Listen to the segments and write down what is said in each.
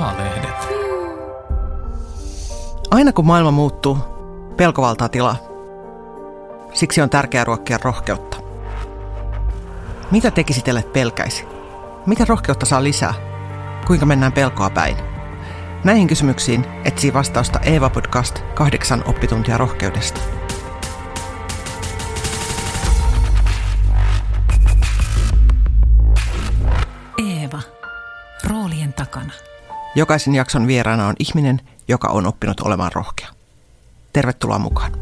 A-lehdet. Aina kun maailma muuttuu, pelko valtaa tilaa. Siksi on tärkeää ruokkia rohkeutta. Mitä tekisit, ellet pelkäisi? Mitä rohkeutta saa lisää? Kuinka mennään pelkoa päin? Näihin kysymyksiin etsii vastausta Eeva Podcast kahdeksan oppituntia rohkeudesta. Jokaisen jakson vieraana on ihminen, joka on oppinut olemaan rohkea. Tervetuloa mukaan.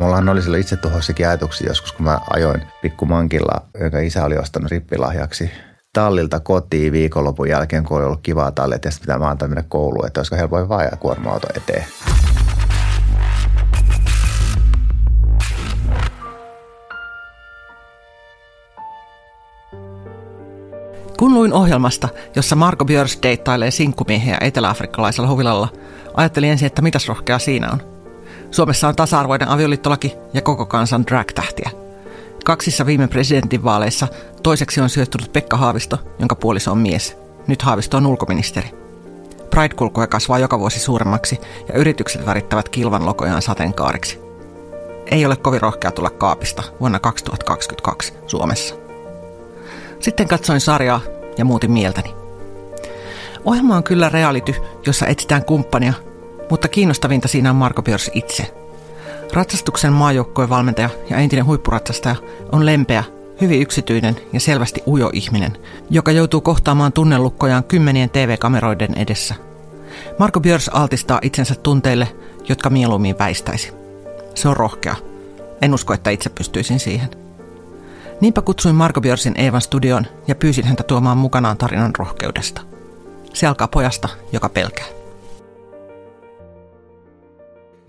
Mullahan oli sillä itse tuhoisikin ajatuksia joskus, kun mä ajoin pikkumankilla, joka isä oli ostanut rippilahjaksi tallilta kotiin viikonlopun jälkeen, kun oli ollut kivaa tallit ja sitten pitää maantaa mennä kouluun, että olisiko helpoin vaan ajaa kuorma-auto eteen. Kun luin ohjelmasta, jossa Marko Björs deittailee sinkkumiehiä eteläafrikkalaisella huvilalla, ajattelin ensin, että mitäs rohkea siinä on. Suomessa on tasa-arvoinen avioliittolaki ja koko kansan drag-tähtiä. Kaksissa viime presidentinvaaleissa toiseksi on syöttynyt Pekka Haavisto, jonka puoliso on mies. Nyt Haavisto on ulkoministeri. Pride-kulkuja kasvaa joka vuosi suuremmaksi ja yritykset värittävät kilvan lokojaan sateenkaariksi. Ei ole kovin rohkea tulla kaapista vuonna 2022 Suomessa. Sitten katsoin sarjaa ja muutin mieltäni. Ohjelma on kyllä reality, jossa etsitään kumppania, mutta kiinnostavinta siinä on Marko Björs itse. Ratsastuksen maajoukkojen valmentaja ja entinen huippuratsastaja on lempeä, hyvin yksityinen ja selvästi ujo ihminen, joka joutuu kohtaamaan tunnelukkojaan kymmenien TV-kameroiden edessä. Marko Björs altistaa itsensä tunteille, jotka mieluummin väistäisi. Se on rohkea. En usko, että itse pystyisin siihen. Niinpä kutsuin Marko Björsin Eevan studioon ja pyysin häntä tuomaan mukanaan tarinan rohkeudesta. Se alkaa pojasta, joka pelkää.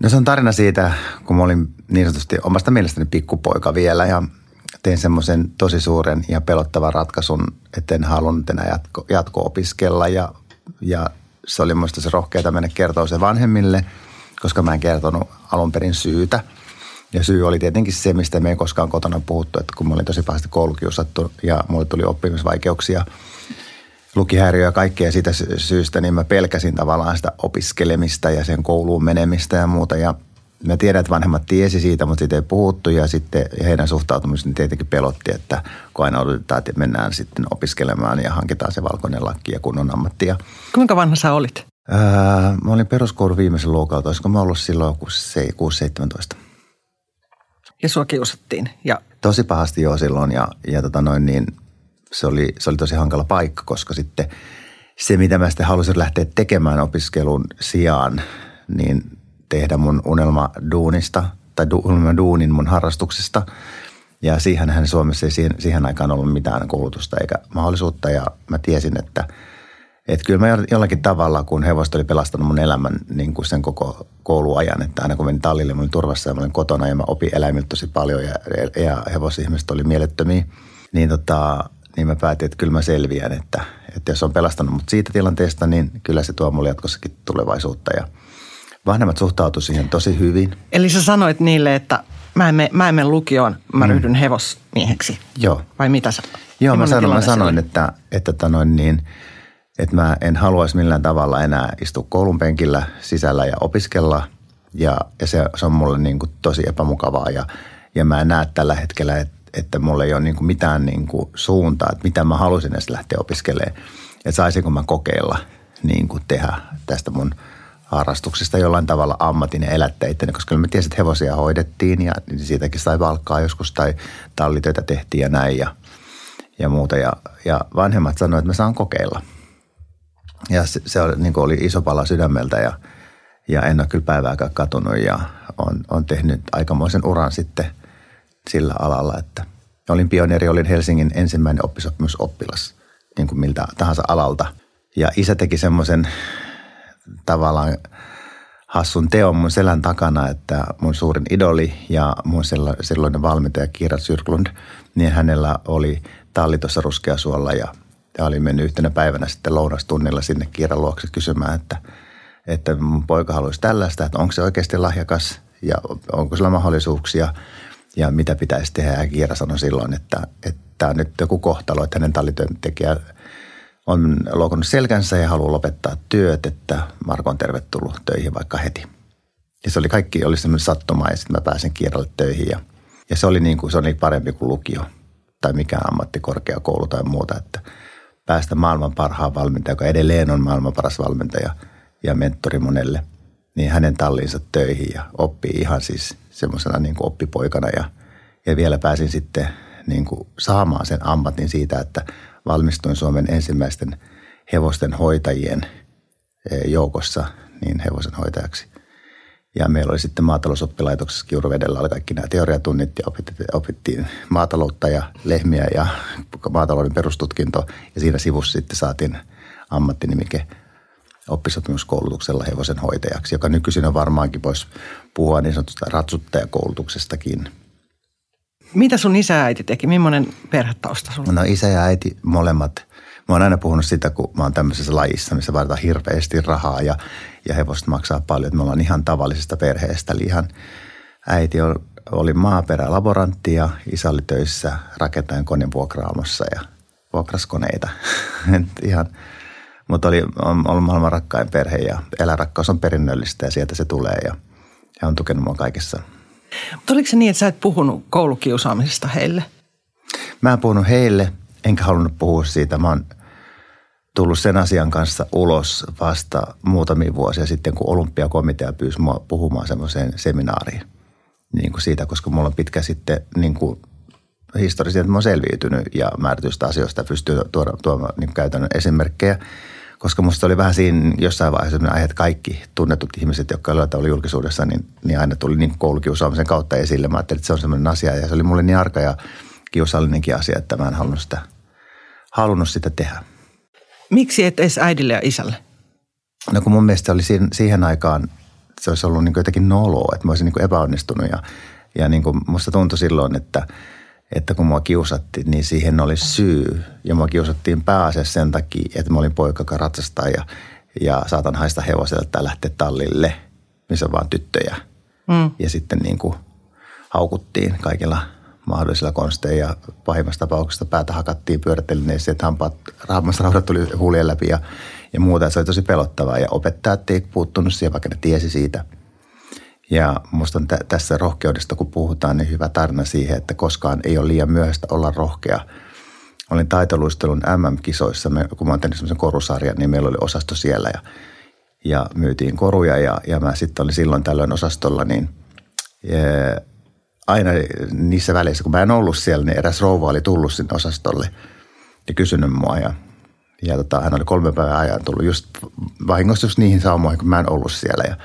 No se on tarina siitä, kun mä olin niin sanotusti omasta mielestäni pikkupoika vielä ja tein semmoisen tosi suuren ja pelottavan ratkaisun, että en halunnut enää jatko, jatko-opiskella ja, ja se oli muista se rohkeata mennä kertoa se vanhemmille, koska mä en kertonut alun perin syytä. Ja syy oli tietenkin se, mistä me ei koskaan kotona puhuttu, että kun mä olin tosi pahasti koulukiusattu ja mulle tuli oppimisvaikeuksia, lukihäiriöä ja kaikkea siitä syystä, niin mä pelkäsin tavallaan sitä opiskelemista ja sen kouluun menemistä ja muuta. Ja mä tiedän, että vanhemmat tiesi siitä, mutta siitä ei puhuttu ja sitten heidän suhtautumiseni tietenkin pelotti, että kun aina odotetaan, että mennään sitten opiskelemaan ja hankitaan se valkoinen lakki ja kunnon ammattia. Kuinka vanha sä olit? Öö, mä olin peruskoulun viimeisen luokalta, olisiko mä ollut silloin 6-17. Ja sua kiusattiin. Ja... Tosi pahasti jo silloin ja, ja tota noin niin, se oli, se oli tosi hankala paikka, koska sitten se, mitä mä sitten halusin lähteä tekemään opiskelun sijaan, niin tehdä mun unelma duunista tai du, unelma duunin mun harrastuksesta. Ja siihenhän Suomessa ei siihen, siihen aikaan ollut mitään koulutusta eikä mahdollisuutta ja mä tiesin, että – että kyllä mä jollakin tavalla, kun hevosta oli pelastanut mun elämän niin kuin sen koko kouluajan, että aina kun menin tallille, mä olin turvassa ja mä olin kotona ja mä opin eläimiltä tosi paljon ja, ja hevosihmiset oli mielettömiä, niin, tota, niin mä päätin, että kyllä mä selviän, että, että jos on pelastanut mut siitä tilanteesta, niin kyllä se tuo mulle jatkossakin tulevaisuutta ja vanhemmat suhtautuivat siihen tosi hyvin. Eli sä sanoit niille, että mä en mene, mä en mene lukioon, mä mm. ryhdyn hevosmieheksi. Joo. Vai mitä sä? Joo, mä sanoin, mä sanoin että, että, että noin niin – että mä en haluaisi millään tavalla enää istua koulun penkillä sisällä ja opiskella. Ja, ja se, se on mulle niin kuin tosi epämukavaa ja, ja mä en näe tällä hetkellä, että, että mulla ei ole niin kuin mitään niin kuin suuntaa, että mitä mä haluaisin edes lähteä opiskelemaan. Että saisinko mä kokeilla niin kuin tehdä tästä mun harrastuksesta jollain tavalla ammatin ja elättää itteni, koska kyllä mä tiesin, että hevosia hoidettiin ja siitäkin sai valkkaa joskus tai tallitöitä tehtiin ja näin ja, ja muuta. Ja, ja vanhemmat sanoivat, että mä saan kokeilla – ja se, se oli, niin oli iso pala sydämeltä ja, ja en ole kyllä päivääkään katunut ja on, on tehnyt aikamoisen uran sitten sillä alalla, että olin pioneeri, olin Helsingin ensimmäinen oppisopimusoppilas niin kuin miltä tahansa alalta. Ja isä teki semmoisen tavallaan hassun teon mun selän takana, että mun suurin idoli ja mun silloinen valmentaja Kiira Syrklund, niin hänellä oli talli tuossa Ruskeasuolla ja ja olin mennyt yhtenä päivänä sitten lounastunnilla sinne Kiiran luokse kysymään, että, että mun poika haluaisi tällaista, että onko se oikeasti lahjakas ja onko sillä mahdollisuuksia ja mitä pitäisi tehdä. Ja Kiira sanoi silloin, että, että tämä on nyt joku kohtalo, että hänen tallityöntekijä on loukannut selkänsä ja haluaa lopettaa työt, että Marko on tervetullut töihin vaikka heti. Ja se oli kaikki, oli semmoinen sattuma ja sitten mä pääsin kiireelle töihin ja, ja se oli niin kuin, se oli parempi kuin lukio tai mikään ammattikorkeakoulu tai muuta, että päästä maailman parhaan valmentaja, joka edelleen on maailman paras valmentaja ja mentori monelle, niin hänen talliinsa töihin ja oppii ihan siis semmoisena niin kuin oppipoikana ja, ja vielä pääsin sitten niin kuin saamaan sen ammatin siitä, että valmistuin Suomen ensimmäisten hevosten hoitajien eh, joukossa niin hevosen hoitajaksi. Ja meillä oli sitten maatalousoppilaitoksessa Kiuruvedellä oli kaikki nämä teoriatunnit ja opittiin, opittiin maataloutta ja lehmiä ja maatalouden perustutkinto. Ja siinä sivussa sitten saatiin ammattinimike oppisopimuskoulutuksella hevosen hoitajaksi, joka nykyisin on varmaankin voisi puhua niin sanotusta ratsuttajakoulutuksestakin. Mitä sun isä ja äiti teki? Millainen perhetausta sulla? No isä ja äiti molemmat. Mä oon aina puhunut sitä, kun mä oon tämmöisessä lajissa, missä vaaditaan hirveästi rahaa ja, ja hevoset maksaa paljon. Että me ollaan ihan tavallisesta perheestä. Eli ihan äiti oli maaperälaborantti ja isä oli töissä rakentajan koneen vuokraamossa ja vuokraskoneita. ihan, mutta oli, on, on maailman rakkain perhe ja elärakkaus on perinnöllistä ja sieltä se tulee ja he on tukenut mua kaikessa – mutta oliko se niin, että sä et puhunut koulukiusaamisesta heille? Mä en puhunut heille, enkä halunnut puhua siitä. Mä oon tullut sen asian kanssa ulos vasta muutamia vuosia sitten, kun olympiakomitea pyysi mua puhumaan semmoiseen seminaariin. Niin kuin siitä, koska mulla on pitkä sitten niin kuin historiallisesti, että mä oon selviytynyt ja määritystä asioista pystyy tuomaan tuomaan niin käytännön esimerkkejä – koska musta oli vähän siinä jossain vaiheessa aihe, että kaikki tunnetut ihmiset, jotka oli julkisuudessa, niin, niin aina tuli niin koulukiusaamisen kautta esille. Mä ajattelin, että se on sellainen asia ja se oli mulle niin arka ja kiusallinenkin asia, että mä en halunnut sitä, halunnut sitä tehdä. Miksi et edes äidille ja isälle? No kun mun mielestä oli siihen, siihen aikaan, se olisi ollut niin jotenkin noloa, että mä olisin niin epäonnistunut ja, ja niin kuin musta tuntui silloin, että – että kun mua kiusattiin, niin siihen oli syy. Ja mua kiusattiin pääasiassa sen takia, että mä olin poika, joka ratsastaa ja, ja saatan haista hevoselta tai lähteä tallille, missä on vaan tyttöjä. Mm. Ja sitten niin kuin haukuttiin kaikilla mahdollisilla konsteilla ja pahimmassa tapauksessa päätä hakattiin pyörätelineessä, että hampaat, hammasraudat tuli huulien läpi ja, ja muuta. Se oli tosi pelottavaa ja opettajat ei puuttunut siihen, vaikka ne tiesi siitä – ja minusta on t- tässä rohkeudesta, kun puhutaan, niin hyvä tarina siihen, että koskaan ei ole liian myöhäistä olla rohkea. Olin taitoluistelun MM-kisoissa, me, kun mä oon tehnyt semmoisen korusarjan, niin meillä oli osasto siellä ja, ja myytiin koruja ja, ja mä sitten olin silloin tällöin osastolla, niin aina niissä väleissä, kun mä en ollut siellä, niin eräs rouva oli tullut sinne osastolle ja kysynyt mua ja, ja tota, hän oli kolme päivää ajan tullut just vahingossa just niihin saumoihin, kun mä en ollut siellä ja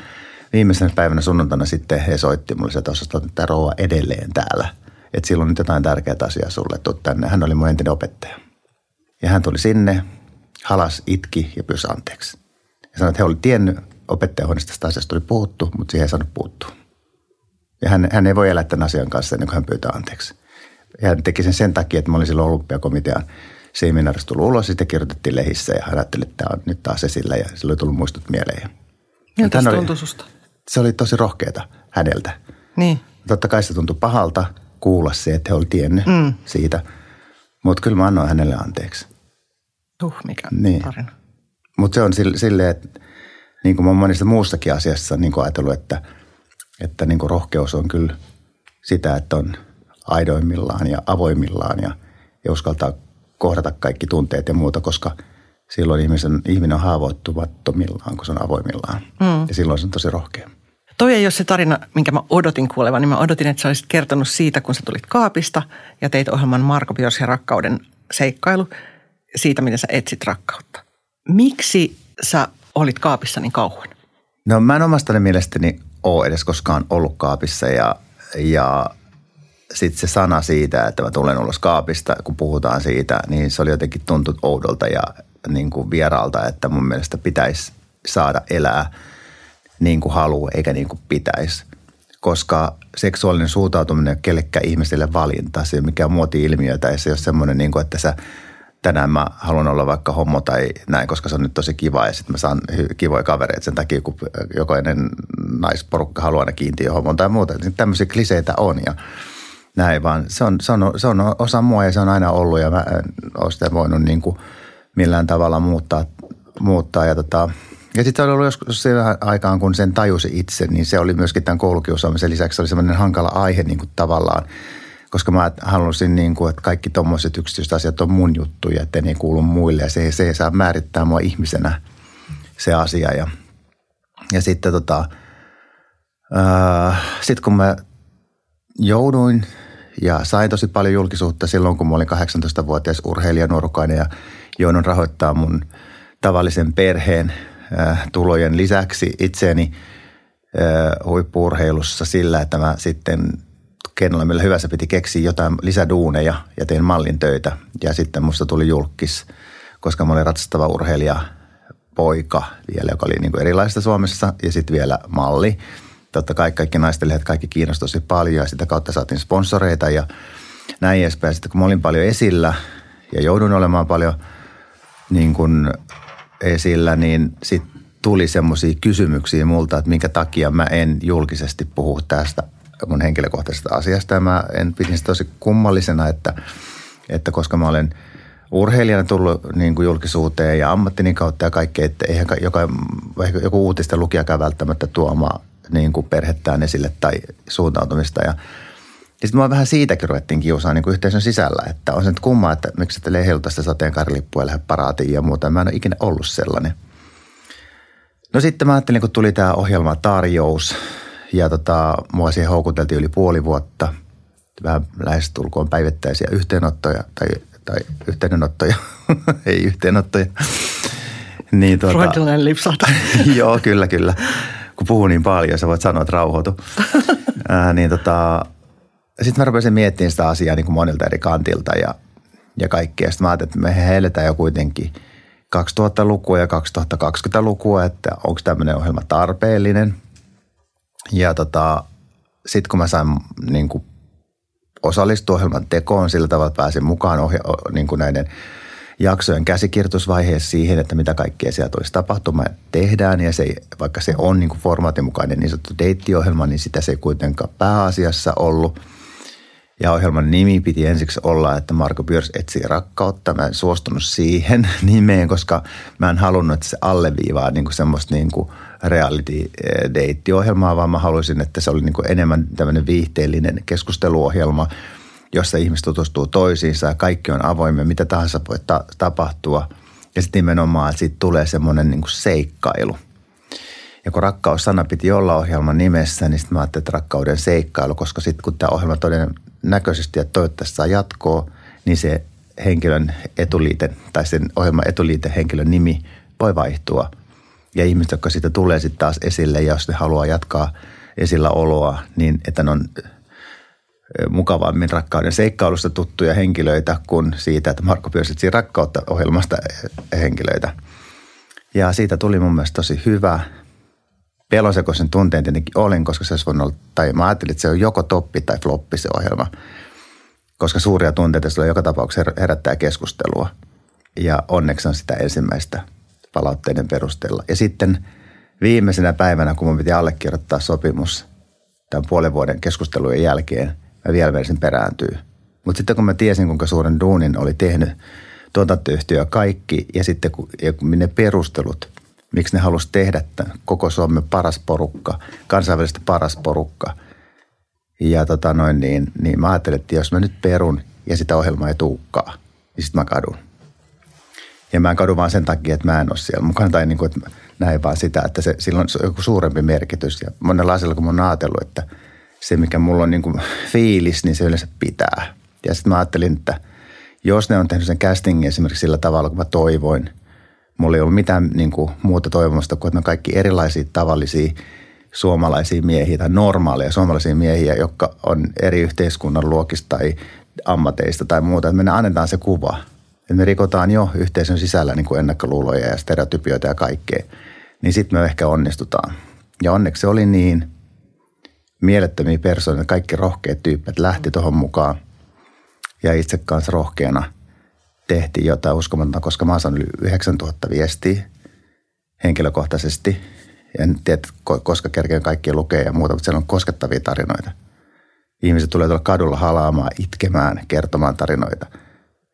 viimeisenä päivänä sunnuntaina sitten he soitti mulle sieltä osasta, että rouva edelleen täällä. Että silloin on nyt jotain tärkeää asiaa sulle, tuu tänne. Hän oli mun entinen opettaja. Ja hän tuli sinne, halas, itki ja pyysi anteeksi. Ja sanoi, että he oli tiennyt opettajahuoneesta tästä asiasta tuli puhuttu, mutta siihen ei saanut puuttua. Ja hän, hän ei voi elää tämän asian kanssa ennen kuin hän pyytää anteeksi. Ja hän teki sen sen takia, että mä olin silloin olympiakomitean seminaarista tullut ulos, sitten kirjoitettiin lehissä ja hän ajatteli, että tämä on nyt taas esillä ja sillä oli tullut muistut mieleen. Miltä se tuntui susta? se oli tosi rohkeata häneltä. Niin. Totta kai se tuntui pahalta kuulla se, että he oli tiennyt mm. siitä. Mutta kyllä mä annoin hänelle anteeksi. Tuh, mikä niin. tarina. Mutta se on silleen, että niin kuin mä monista muustakin asiassa niin kuin ajatellut, että, että niin kuin rohkeus on kyllä sitä, että on aidoimmillaan ja avoimillaan ja, ja uskaltaa kohdata kaikki tunteet ja muuta, koska silloin ihmisen, ihminen on haavoittuvattomillaan, kun se on avoimillaan. Mm. Ja silloin se on tosi rohkea. Toi ei ole se tarina, minkä mä odotin kuulevan, niin mä odotin, että sä olisit kertonut siitä, kun sä tulit kaapista ja teit ohjelman Marko Bios ja rakkauden seikkailu, siitä, miten sä etsit rakkautta. Miksi sä olit kaapissa niin kauan? No mä en omasta mielestäni ole edes koskaan ollut kaapissa ja, ja sitten se sana siitä, että mä tulen ulos kaapista, kun puhutaan siitä, niin se oli jotenkin tuntunut oudolta ja niin kuin vieraalta, että mun mielestä pitäisi saada elää – niin kuin haluaa eikä niin kuin pitäisi. Koska seksuaalinen suuntautuminen on kellekään ihmiselle valinta. Se ei ole mikään muoti-ilmiö tai se ei ole semmoinen, niin kuin, että sä tänään mä haluan olla vaikka homo tai näin, koska se on nyt tosi kiva ja sitten mä saan kivoja kavereita sen takia, kun jokainen naisporukka haluaa aina kiintiö homon tai muuta. Tämmöisiä kliseitä on ja, näin, vaan se on, se, on, se on osa mua ja se on aina ollut ja mä en ole sitä voinut niin kuin millään tavalla muuttaa. muuttaa ja tota, ja sitten oli ollut joskus siihen aikaan, kun sen tajusi itse, niin se oli myöskin tämän koulukiusaamisen lisäksi se oli semmoinen hankala aihe niin kuin tavallaan, koska mä halusin, niin kuin, että kaikki tuommoiset yksityiset asiat on mun juttuja, että ne kuulu muille ja se, se ei saa määrittää mua ihmisenä se asia. Ja, ja sitten tota, äh, sit kun mä jouduin ja sain tosi paljon julkisuutta silloin, kun mä olin 18-vuotias urheilija nuorukainen ja joudun rahoittaa mun tavallisen perheen äh, tulojen lisäksi itseäni äh, huippuurheilussa sillä, että mä sitten kenellä millä hyvässä piti keksiä jotain lisäduuneja ja tein mallin töitä. Ja sitten musta tuli julkis, koska mä olin ratsastava urheilija poika vielä, joka oli niin kuin erilaista Suomessa ja sitten vielä malli – totta kai kaikki naistelijat, kaikki kiinnosti tosi paljon ja sitä kautta saatiin sponsoreita ja näin edespäin. Sitten kun mä olin paljon esillä ja joudun olemaan paljon niin kuin esillä, niin sitten tuli semmoisia kysymyksiä multa, että minkä takia mä en julkisesti puhu tästä mun henkilökohtaisesta asiasta. Ja mä en pidin sitä tosi kummallisena, että, että koska mä olen urheilijana tullut niin kuin julkisuuteen ja ammattini kautta ja kaikkea, että eihän joka, joku uutisten lukijakaan välttämättä tuomaan niin kuin perhettään esille tai suuntautumista. Ja, ja sitten mä vähän siitäkin ruvettiin kiusaa niin kuin yhteisön sisällä, että on se nyt kumma, että miksi ette leiheilu tästä sateenkaarilippua ja lähde paraatiin ja muuta. Mä en ole ikinä ollut sellainen. No sitten mä ajattelin, kun tuli tämä ohjelma tarjous ja tota, mua siihen houkuteltiin yli puoli vuotta. Vähän lähestulkoon päivittäisiä yhteenottoja tai, tai yhteydenottoja, ei yhteenottoja. Niin, tuota, Freudilainen lipsahta. joo, kyllä, kyllä kun puhuu niin paljon, sä voit sanoa, että rauhoitu. Ää, niin tota, sitten mä rupesin miettimään sitä asiaa niin kuin monilta eri kantilta ja, ja kaikkea. Sitten mä ajattelin, että me heiletään jo kuitenkin 2000-lukua ja 2020-lukua, että onko tämmöinen ohjelma tarpeellinen. Ja tota, sitten kun mä sain niin kuin osallistua ohjelman tekoon sillä tavalla, että pääsin mukaan ohja- niin kuin näiden – jaksojen käsikirjoitusvaiheessa siihen, että mitä kaikkea siellä tulisi tapahtumaan tehdään. Ja se, vaikka se on niin kuin formaatin mukainen niin sanottu deittiohjelma, niin sitä se ei kuitenkaan pääasiassa ollut. Ja ohjelman nimi piti ensiksi olla, että Marko Pyörs etsii rakkautta. Mä en suostunut siihen nimeen, koska mä en halunnut, että se alleviivaa niin kuin semmoista niin kuin reality-deittiohjelmaa, vaan mä haluaisin, että se oli niin kuin enemmän tämmöinen viihteellinen keskusteluohjelma – jossa ihmiset tutustuu toisiinsa ja kaikki on avoimia, mitä tahansa voi ta- tapahtua. Ja sitten nimenomaan, että siitä tulee semmoinen niin kuin seikkailu. Ja kun rakkaussana piti olla ohjelman nimessä, niin sitten mä ajattelin, että rakkauden seikkailu, koska sitten kun tämä ohjelma todennäköisesti ja toivottavasti saa jatkoa, niin se henkilön etuliite tai sen ohjelman etuliite henkilön nimi voi vaihtua. Ja ihmiset, jotka siitä tulee sitten taas esille, jos ne haluaa jatkaa esillä oloa, niin että ne on mukavammin rakkauden seikkailusta tuttuja henkilöitä kuin siitä, että Marko pyösitsi rakkautta ohjelmasta henkilöitä. Ja siitä tuli mun mielestä tosi hyvä. Pelosekoisen tunteen tietenkin olin, koska se olisi voinut olla, tai mä ajattelin, että se on joko toppi tai floppi se ohjelma. Koska suuria tunteita sillä joka tapauksessa herättää keskustelua. Ja onneksi on sitä ensimmäistä palautteiden perusteella. Ja sitten viimeisenä päivänä, kun mun piti allekirjoittaa sopimus tämän puolen vuoden keskustelujen jälkeen, mä vielä verisin perääntyy. Mutta sitten kun mä tiesin, kuinka suuren duunin oli tehnyt tuotantoyhtiö kaikki ja sitten kun, ja kun ne perustelut, miksi ne halusi tehdä tämän, koko Suomen paras porukka, kansainvälisesti paras porukka. Ja tota noin, niin, niin mä ajattelin, että jos mä nyt perun ja sitä ohjelmaa ei tuukkaa, niin sitten mä kadun. Ja mä en kadu vaan sen takia, että mä en ole siellä mukana tai niin kuin, että näin vaan sitä, että se, sillä on joku suurempi merkitys. Ja monella asialla, kun mä oon ajatellut, että – se, mikä mulla on niin kuin fiilis, niin se yleensä pitää. Ja sitten mä ajattelin, että jos ne on tehnyt sen castingin esimerkiksi sillä tavalla, kun mä toivoin, mulla ei ollut mitään niin kuin muuta toivomusta kuin, että ne kaikki erilaisia tavallisia suomalaisia miehiä tai normaaleja suomalaisia miehiä, jotka on eri yhteiskunnan luokista tai ammateista tai muuta. Että me annetaan se kuva. Että me rikotaan jo yhteisön sisällä niin kuin ennakkoluuloja ja stereotypioita ja kaikkea. Niin sitten me ehkä onnistutaan. Ja onneksi oli niin – mielettömiä persoonia, kaikki rohkeat tyypit lähti tuohon mukaan. Ja itse kanssa rohkeana tehtiin jotain uskomatonta, koska mä oon yli 9000 viestiä henkilökohtaisesti. En tiedä, koska kerkeen kaikki lukee ja muuta, mutta siellä on koskettavia tarinoita. ihmiset tulee tuolla kadulla halaamaan, itkemään, kertomaan tarinoita.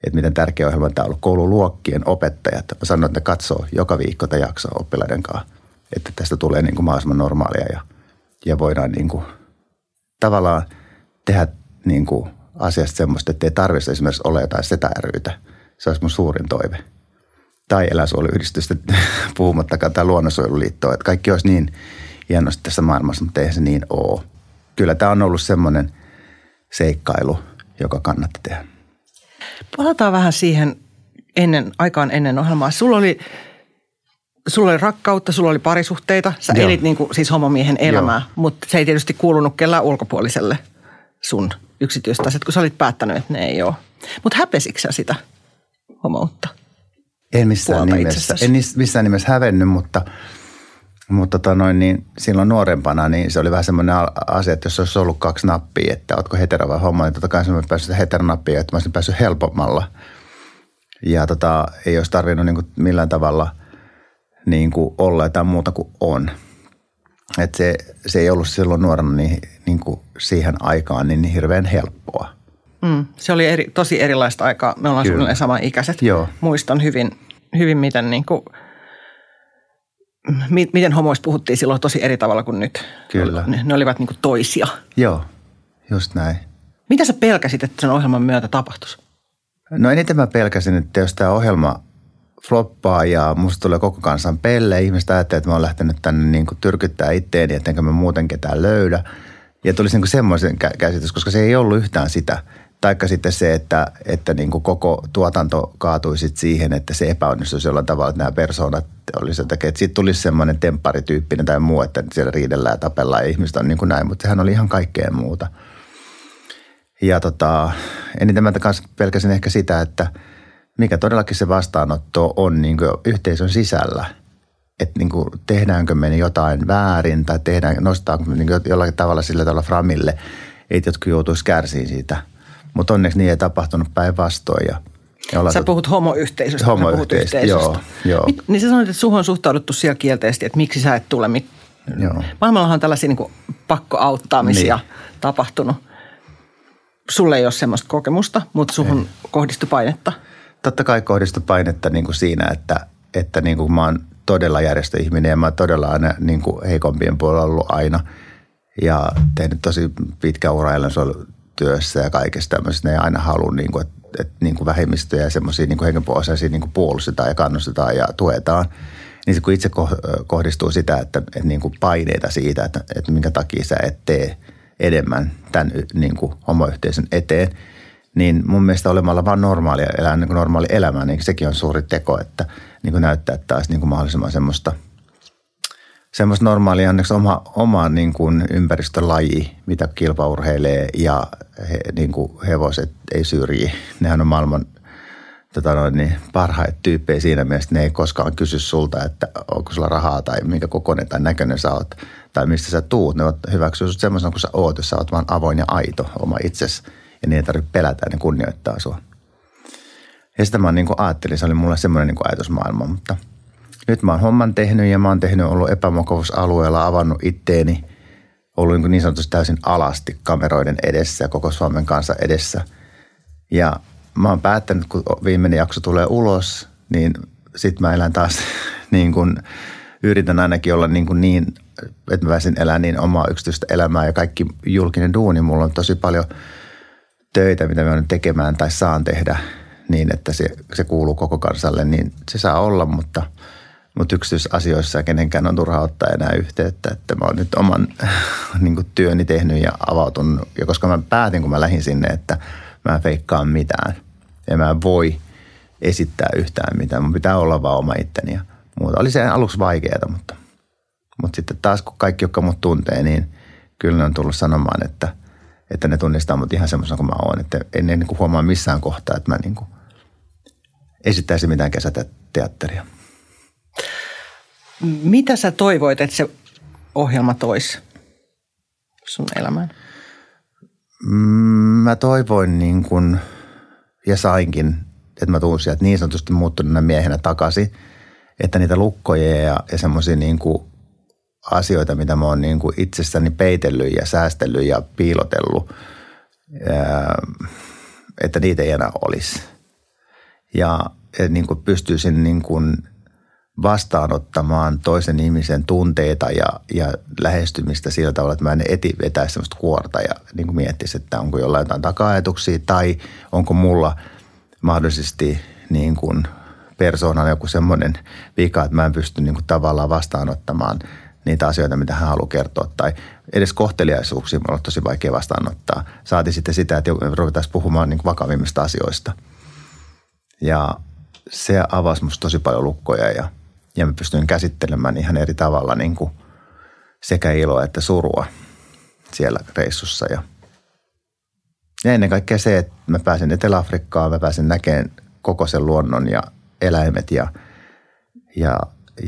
Että miten tärkeä ohjelma tämä on ollut. Koululuokkien opettajat sanoivat, että ne katsoo joka viikko tätä jaksoa oppilaiden kanssa. Että tästä tulee niin kuin mahdollisimman normaalia ja, ja voidaan niin kuin, tavallaan tehdä niin kuin asiasta semmoista, että ei tarvitse esimerkiksi olla jotain setääryytä. Se olisi mun suurin toive. Tai eläinsuojeluyhdistystä puhumattakaan tai luonnonsuojeluliittoa. Että kaikki olisi niin hienosti tässä maailmassa, mutta eihän se niin ole. Kyllä tämä on ollut semmoinen seikkailu, joka kannatti tehdä. Palataan vähän siihen ennen, aikaan ennen ohjelmaa. Sulla oli, sulla oli rakkautta, sulla oli parisuhteita. Sä Joo. elit niin kuin, siis homomiehen elämää, Joo. mutta se ei tietysti kuulunut kellään ulkopuoliselle sun yksityistä asiat, kun sä olit päättänyt, että ne ei ole. Mutta häpesikö sä sitä homoutta? En missään nimessä, en missään nimessä hävennyt, mutta, mutta tota noin, niin silloin nuorempana niin se oli vähän semmoinen asia, että jos olisi ollut kaksi nappia, että oletko hetero vai homo, niin totta kai mä päässyt heteronappia, että mä olisin päässyt helpommalla. Ja tota, ei olisi tarvinnut niin kuin millään tavalla niin kuin olla jotain muuta kuin on. Et se, se ei ollut silloin nuorena niin, niin kuin siihen aikaan niin, niin hirveän helppoa. Mm, se oli eri, tosi erilaista aikaa. Me ollaan suunnilleen sama ikäiset. Joo. Muistan hyvin, hyvin miten, niin kuin, miten homoista puhuttiin silloin tosi eri tavalla kuin nyt. Kyllä. Ne, ne olivat niin toisia. Joo, just näin. Mitä sä pelkäsit, että sen ohjelman myötä tapahtuisi? No eniten mä pelkäsin, että jos tämä ohjelma floppaa ja musta tulee koko kansan pelle. Ihmiset ajattelee, että mä oon lähtenyt tänne niin kuin tyrkyttää itteeni, että enkä mä muuten ketään löydä. Ja tulisi niin semmoisen käsitys, koska se ei ollut yhtään sitä. Taikka sitten se, että, että niin kuin koko tuotanto kaatui sit siihen, että se epäonnistuisi jollain tavalla, että nämä persoonat olisi jotakin. Että siitä tulisi semmoinen tempparityyppinen tai muu, että siellä riidellään ja tapellaan ja ihmiset on niin kuin näin. Mutta sehän oli ihan kaikkea muuta. Ja tota, eniten mä kanssa pelkäsin ehkä sitä, että – mikä todellakin se vastaanotto on niin yhteisön sisällä. Että niin tehdäänkö me jotain väärin tai tehdään, nostaako me niin jollakin tavalla sillä tavalla framille, että jotkut joutuisi kärsiin siitä. Mutta onneksi niin ei tapahtunut päinvastoin. Ja, ja Sä puhut homoyhteisöstä. Homoyhteisöstä, joo. joo. Mit, niin sä sanoit, että suhun on suhtauduttu siellä kielteisesti, että miksi sä et tule. Mit... Joo. Maailmallahan on tällaisia niin pakkoauttamisia niin. tapahtunut. Sulle ei ole semmoista kokemusta, mutta suhun ei. kohdistui painetta – totta kai kohdistui painetta niin kuin siinä, että, että niin kuin mä oon todella järjestöihminen ja mä oon todella aina niin kuin heikompien puolella ollut aina. Ja tehnyt tosi pitkä ura työssä ja kaikesta tämmöistä. Ne aina halunnut, niin kuin, että, että niin kuin vähemmistöjä ja semmoisia niin hengenpuolisaisia niin puolustetaan ja kannustetaan ja tuetaan. Niin se kun itse kohdistuu sitä, että, että niin kuin paineita siitä, että, että minkä takia sä et tee enemmän tämän niin kuin homoyhteisön eteen – niin mun mielestä olemalla vaan normaalia elää niin kuin normaali elämä, niin sekin on suuri teko, että niin kuin näyttää taas niin kuin mahdollisimman semmoista, semmoista normaalia, onneksi oma, oma niin kuin ympäristölaji, mitä kilpaurheilee ja he, niin kuin hevoset ei syrji. Nehän on maailman tota noin, niin parhaita tyyppejä siinä mielessä, ne ei koskaan kysy sulta, että onko sulla rahaa tai minkä kokoinen tai näköinen sä oot tai mistä sä tuut. Ne hyväksyy sut semmoisena kuin sä oot, jos sä oot vaan avoin ja aito oma itsesi ja niin ei tarvitse pelätä ja ne kunnioittaa sua. Ja sitä mä niin kuin ajattelin, se oli mulle semmoinen niin ajatusmaailma, mutta nyt mä oon homman tehnyt ja mä oon tehnyt ollut epämukavuusalueella, avannut itteeni, ollut niin, niin sanotusti täysin alasti kameroiden edessä ja koko Suomen kanssa edessä. Ja mä oon päättänyt, kun viimeinen jakso tulee ulos, niin sit mä elän taas niin kuin, yritän ainakin olla niin, kuin niin että mä pääsin elämään niin omaa yksityistä elämää ja kaikki julkinen duuni. Mulla on tosi paljon – töitä, mitä mä nyt tekemään tai saan tehdä niin, että se, se kuuluu koko kansalle, niin se saa olla, mutta, mutta yksityisasioissa kenenkään on turha ottaa enää yhteyttä, että mä oon nyt oman niin kuin, työni tehnyt ja avautunut. Ja koska mä päätin, kun mä lähdin sinne, että mä en feikkaan mitään ja mä voi esittää yhtään mitään. Mun pitää olla vaan oma itteni ja muuta. Oli se aluksi vaikeaa, mutta, mutta sitten taas kun kaikki, jotka mut tuntee, niin kyllä ne on tullut sanomaan, että – että ne tunnistaa mut ihan semmoisena kuin mä oon. Että en, en niin huomaa missään kohtaa, että mä niin kuin esittäisin mitään kesäteatteria. Mitä sä toivoit, että se ohjelma toisi sun elämään? Mm, mä toivoin niin kuin, ja sainkin, että mä tuun sieltä niin sanotusti muuttuneena miehenä takaisin, että niitä lukkoja ja, ja semmoisia niin asioita, mitä mä oon niin itsessäni peitellyt ja säästellyt ja piilotellut että niitä ei enää olisi. Ja niin pystyisin niin vastaanottamaan toisen ihmisen tunteita ja, ja lähestymistä sillä tavalla, että mä en eti vetäisi sellaista kuorta ja niin kuin miettisi, että onko jollain jotain taka tai onko mulla mahdollisesti niin kuin persoonana joku semmoinen vika, että mä en pysty niin kuin tavallaan vastaanottamaan niitä asioita, mitä hän haluaa kertoa. Tai edes kohteliaisuuksia on tosi vaikea vastaanottaa. Saati sitten sitä, että ruvetaan puhumaan niin vakavimmista asioista. Ja se avasi musta tosi paljon lukkoja ja, ja mä pystyin käsittelemään ihan eri tavalla niin kuin sekä iloa että surua siellä reissussa. Ja, ennen kaikkea se, että mä pääsin Etelä-Afrikkaan, mä pääsin näkemään koko sen luonnon ja eläimet ja, ja,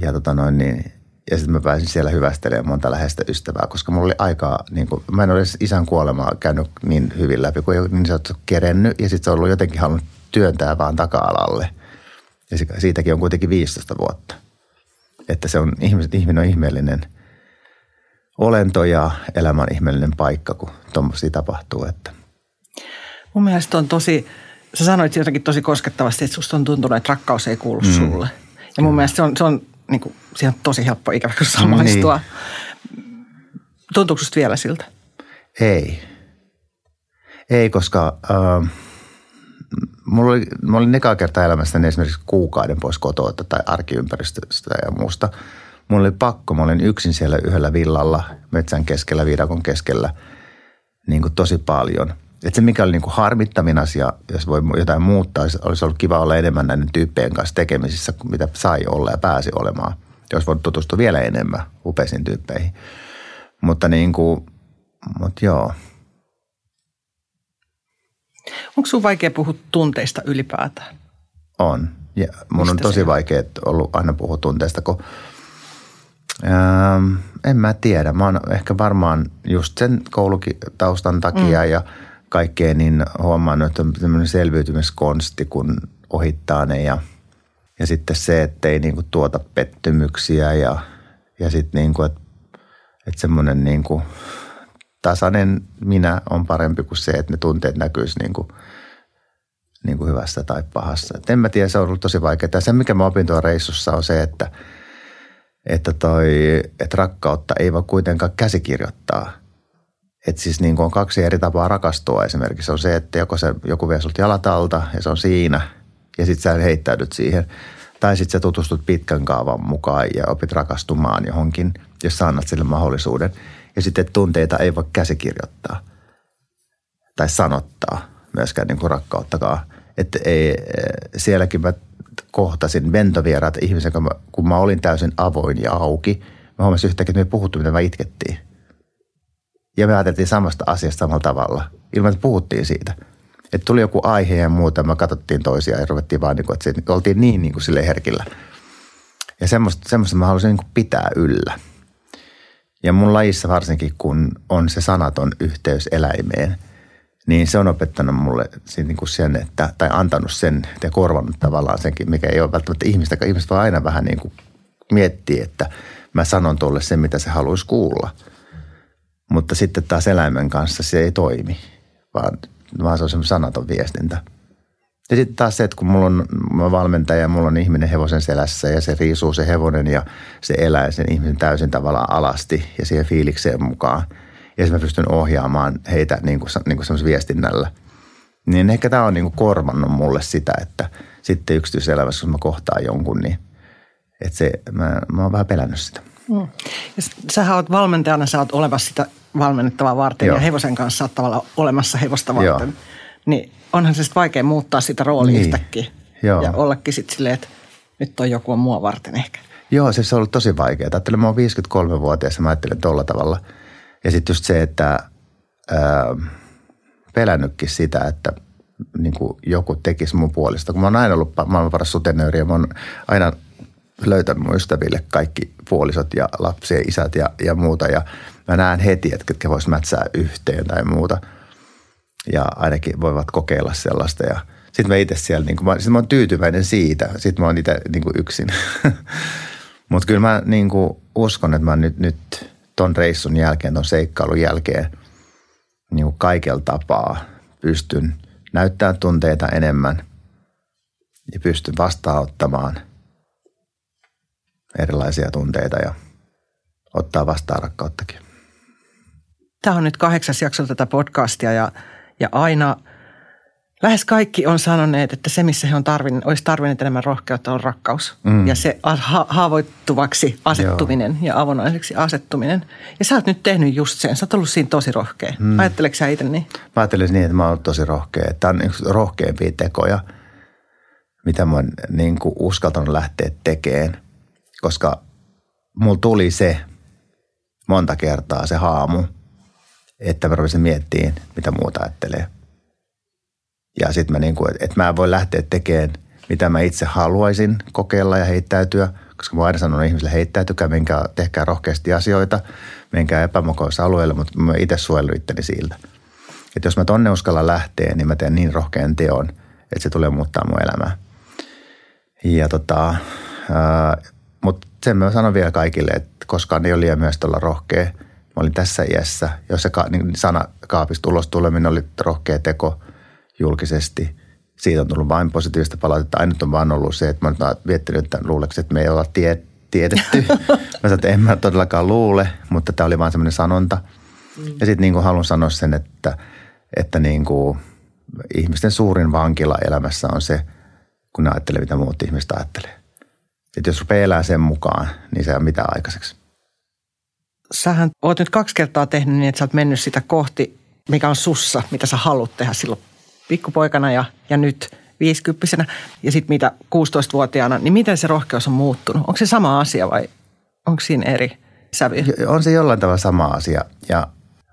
ja tota noin niin, ja sitten mä pääsin siellä hyvästelemään monta läheistä ystävää, koska mulla oli aikaa, niin kuin, mä en ole isän kuolemaa käynyt niin hyvin läpi, kun niin se on kerennyt ja sitten se on ollut jotenkin halunnut työntää vaan taka-alalle. Ja siitäkin on kuitenkin 15 vuotta. Että se on, ihminen on ihmeellinen olento ja elämä on ihmeellinen paikka, kun tuommoisia tapahtuu. Että. Mun mielestä on tosi, sä sanoit jotenkin tosi koskettavasti, että susta on tuntunut, että rakkaus ei kuulu mm. sulle. Ja mun mielestä se on, se on, niin kuin, siihen on tosi helppo ikävä samaistua. Niin. Tuntuuko vielä siltä? Ei. Ei, koska äh, mulla oli, mulla oli nekaa kertaa elämässäni esimerkiksi kuukauden pois kotoa tai arkiympäristöstä ja muusta. Mulla oli pakko, mä olin yksin siellä yhdellä villalla, metsän keskellä, viidakon keskellä, niin kuin tosi paljon. Et se mikä oli niin kuin harmittavin asia, jos voi jotain muuttaa, olisi ollut kiva olla enemmän näiden tyyppien kanssa tekemisissä, mitä sai olla ja pääsi olemaan. Jos voinut tutustua vielä enemmän upeisiin tyyppeihin. Mutta niin kuin, mutta joo – Onko sun vaikea puhua tunteista ylipäätään? On. Ja mun Mistä on tosi vaikea ollut aina puhua tunteista, kun ähm, en mä tiedä. Mä oon ehkä varmaan just sen koulutaustan takia mm. ja kaikkea niin huomannut, että on tämmöinen selviytymiskonsti, kun ohittaa ne ja, ja sitten se, että ei niinku tuota pettymyksiä ja, ja sitten niinku, että että semmoinen niinku – tasainen minä on parempi kuin se, että ne tunteet näkyisi niin kuin, niin kuin hyvässä tai pahassa. Et en mä tiedä, se on ollut tosi vaikeaa. Ja se, mikä mä opin tuolla reissussa on se, että, että, toi, että rakkautta ei voi kuitenkaan käsikirjoittaa. Että siis niin kuin on kaksi eri tapaa rakastua esimerkiksi. On se, että joko se, joku vie sulta jalat alta ja se on siinä ja sitten sä heittäydyt siihen. Tai sitten sä tutustut pitkän kaavan mukaan ja opit rakastumaan johonkin, jos sä annat sille mahdollisuuden – ja sitten tunteita ei voi käsikirjoittaa tai sanottaa myöskään niin kuin rakkauttakaan. Että ei, sielläkin mä kohtasin ventovieraat ihmisen, kun mä, kun mä olin täysin avoin ja auki. Mä huomasin yhtäkkiä, että me puhuttu, mitä mä itkettiin. Ja me ajateltiin samasta asiasta samalla tavalla, ilman että puhuttiin siitä. Että tuli joku aihe ja muuta, me katsottiin toisia ja ruvettiin vaan, niin kuin, että oltiin niin, niin kuin sille herkillä. Ja semmoista, semmoista mä halusin niin pitää yllä – ja mun lajissa varsinkin, kun on se sanaton yhteys eläimeen, niin se on opettanut mulle kuin sen, että, tai antanut sen ja korvannut tavallaan senkin, mikä ei ole välttämättä ihmistä. Ihmiset voi aina vähän niin kuin miettiä, että mä sanon tuolle sen, mitä se haluaisi kuulla. Mutta sitten taas eläimen kanssa se ei toimi, vaan, vaan se on semmoinen sanaton viestintä. Ja sitten taas se, että kun mulla on mä valmentaja ja mulla on ihminen hevosen selässä ja se riisuu se hevonen ja se elää sen ihmisen täysin tavallaan alasti ja siihen fiilikseen mukaan. Ja sitten mä pystyn ohjaamaan heitä niin kuin, niin kuin viestinnällä. Niin ehkä tämä on niin kuin korvannut mulle sitä, että sitten yksityiselämässä, kun mä kohtaan jonkun, niin että se, mä, mä oon vähän pelännyt sitä. Mm. Ja sähän oot valmentajana, sä oot olemassa sitä valmennettavaa varten Joo. ja hevosen kanssa oot tavallaan olemassa hevosta varten. Joo. Niin onhan se sitten vaikea muuttaa sitä roolia niin. yhtäkkiä. Joo. Ja ollakin sitten silleen, että nyt on joku on mua varten ehkä. Joo, se on ollut tosi vaikeaa. Ajattelen, mä oon 53-vuotias ja mä ajattelen tolla tavalla. Ja sitten just se, että ää, pelännytkin sitä, että niin kuin joku tekisi mun puolesta. Kun mä oon aina ollut maailman paras sutenööri ja mä oon aina löytänyt mun ystäville kaikki puolisot ja lapsien isät ja, ja muuta. Ja mä näen heti, että ketkä vois mätsää yhteen tai muuta – ja ainakin voivat kokeilla sellaista. Ja sitten mä itse siellä, niin mä, sit mä oon tyytyväinen siitä. Sitten mä oon itse niin yksin. Mutta kyllä mä niin kuin uskon, että mä nyt, nyt ton reissun jälkeen, ton seikkailun jälkeen, niin kuin kaikella tapaa pystyn näyttämään tunteita enemmän ja pystyn vastaanottamaan erilaisia tunteita ja ottaa vastaan rakkauttakin. Tämä on nyt kahdeksas jakso tätä podcastia ja, ja aina lähes kaikki on sanoneet, että se missä he on tarvinnut, olisi tarvinnut enemmän rohkeutta on rakkaus. Mm. Ja se ha- haavoittuvaksi asettuminen Joo. ja avonaiseksi asettuminen. Ja sä oot nyt tehnyt just sen. Sä oot ollut siinä tosi rohkea. Mm. Ajatteleeko sä itse niin? Mä ajattelisin niin, että mä oon ollut tosi rohkea. Tämä on yksi rohkeimpia tekoja, mitä mä oon niin kuin uskaltanut lähteä tekemään. Koska mulla tuli se monta kertaa se haamu – että mä rupesin miettimään, mitä muuta ajattelee. Ja sitten mä niin kuin, että mä voin lähteä tekemään, mitä mä itse haluaisin kokeilla ja heittäytyä, koska mä aina sanon ihmisille, heittäytykää, menkää, tehkää rohkeasti asioita, menkää alueelle, mutta mä itse suojellut itteni siltä. Että jos mä tonne uskalla lähteä, niin mä teen niin rohkean teon, että se tulee muuttaa mun elämää. Ja tota, mutta sen mä sanon vielä kaikille, että koskaan ei ole liian myös olla rohkea – Mä olin tässä iässä, jos se niin sana kaapista ulos tuleminen oli rohkea teko julkisesti. Siitä on tullut vain positiivista palautetta. Ainut on vaan ollut se, että mä oon miettinyt, että luuleeko, että me ei olla tie, tiedetty. mä sanoin, että en mä todellakaan luule, mutta tämä oli vain semmoinen sanonta. Mm. Ja sitten niin haluan sanoa sen, että, että niin kuin ihmisten suurin vankila elämässä on se, kun ne ajattelee, mitä muut ihmiset ajattelee. Että jos rupeaa elämään sen mukaan, niin se ole mitään aikaiseksi sähän oot nyt kaksi kertaa tehnyt niin, että sä oot mennyt sitä kohti, mikä on sussa, mitä sä haluat tehdä silloin pikkupoikana ja, ja nyt viisikymppisenä ja sitten mitä 16-vuotiaana, niin miten se rohkeus on muuttunut? Onko se sama asia vai onko siinä eri sävy? On se jollain tavalla sama asia ja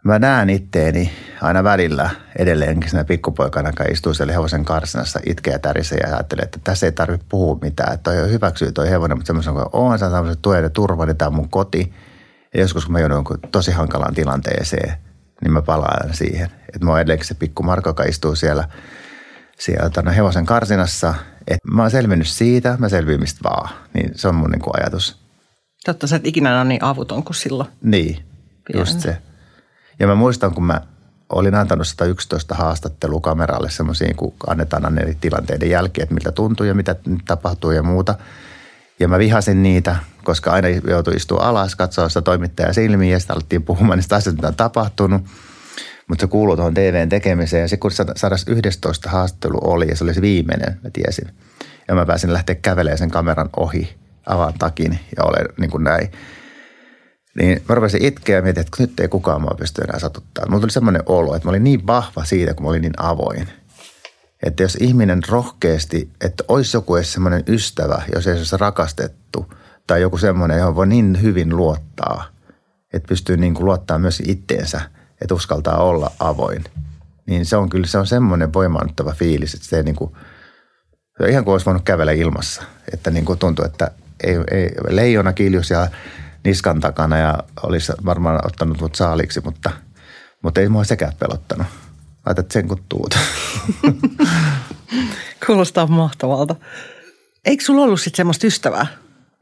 mä näen itteeni aina välillä edelleenkin siinä pikkupoikana, joka istuu siellä hevosen karsinassa, itkee ja tärisee ja ajattelee, että tässä ei tarvitse puhua mitään. Että toi hyväksyy toi hevonen, mutta semmoisen, kun on se tämmöisen tuen ja turva, niin tämä on mun koti – ja joskus kun mä joudun tosi hankalaan tilanteeseen, niin mä palaan siihen. Että mä oon edelleenkin se pikku Marko, joka istuu siellä, siellä tana hevosen karsinassa. Että mä oon selvinnyt siitä, mä selviin mistä vaan. Niin se on mun niin kuin ajatus. Totta, sä et ikinä ole niin avuton kuin silloin. Niin, Pienen. just se. Ja mä muistan, kun mä olin antanut 111 haastattelua kameralle semmoisiin, kun annetaan aina eri tilanteiden jälkeen, että miltä tuntuu ja mitä tapahtuu ja muuta – ja mä vihasin niitä, koska aina joutui istua alas, katsoa sitä toimittajaa silmiin ja sitten alettiin puhumaan niistä asioista, mitä on tapahtunut. Mutta se kuuluu tuohon TVn tekemiseen ja se kun 111 haastattelu oli ja se oli se viimeinen, mä tiesin. Ja mä pääsin lähteä kävelemään sen kameran ohi, avaan takin ja olen niin kuin näin. Niin mä rupesin itkeä ja mietin, että nyt ei kukaan mua pysty enää satuttaa. Mulla tuli semmoinen olo, että mä olin niin vahva siitä, kun mä olin niin avoin – että jos ihminen rohkeasti, että olisi joku edes semmoinen ystävä, jos ei olisi rakastettu, tai joku semmoinen, johon voi niin hyvin luottaa, että pystyy niin kuin luottaa myös itteensä, että uskaltaa olla avoin. Niin se on kyllä se on semmoinen voimaannuttava fiilis, että se ei niin kuin, se ihan kuin olisi voinut kävellä ilmassa. Että niin kuin tuntuu, että ei, ei, leijona kiljus ja niskan takana ja olisi varmaan ottanut mut saaliksi, mutta, mutta ei mua sekään pelottanut. Laitat sen kun tuut. Kuulostaa mahtavalta. Eikö sulla ollut sitten semmoista ystävää,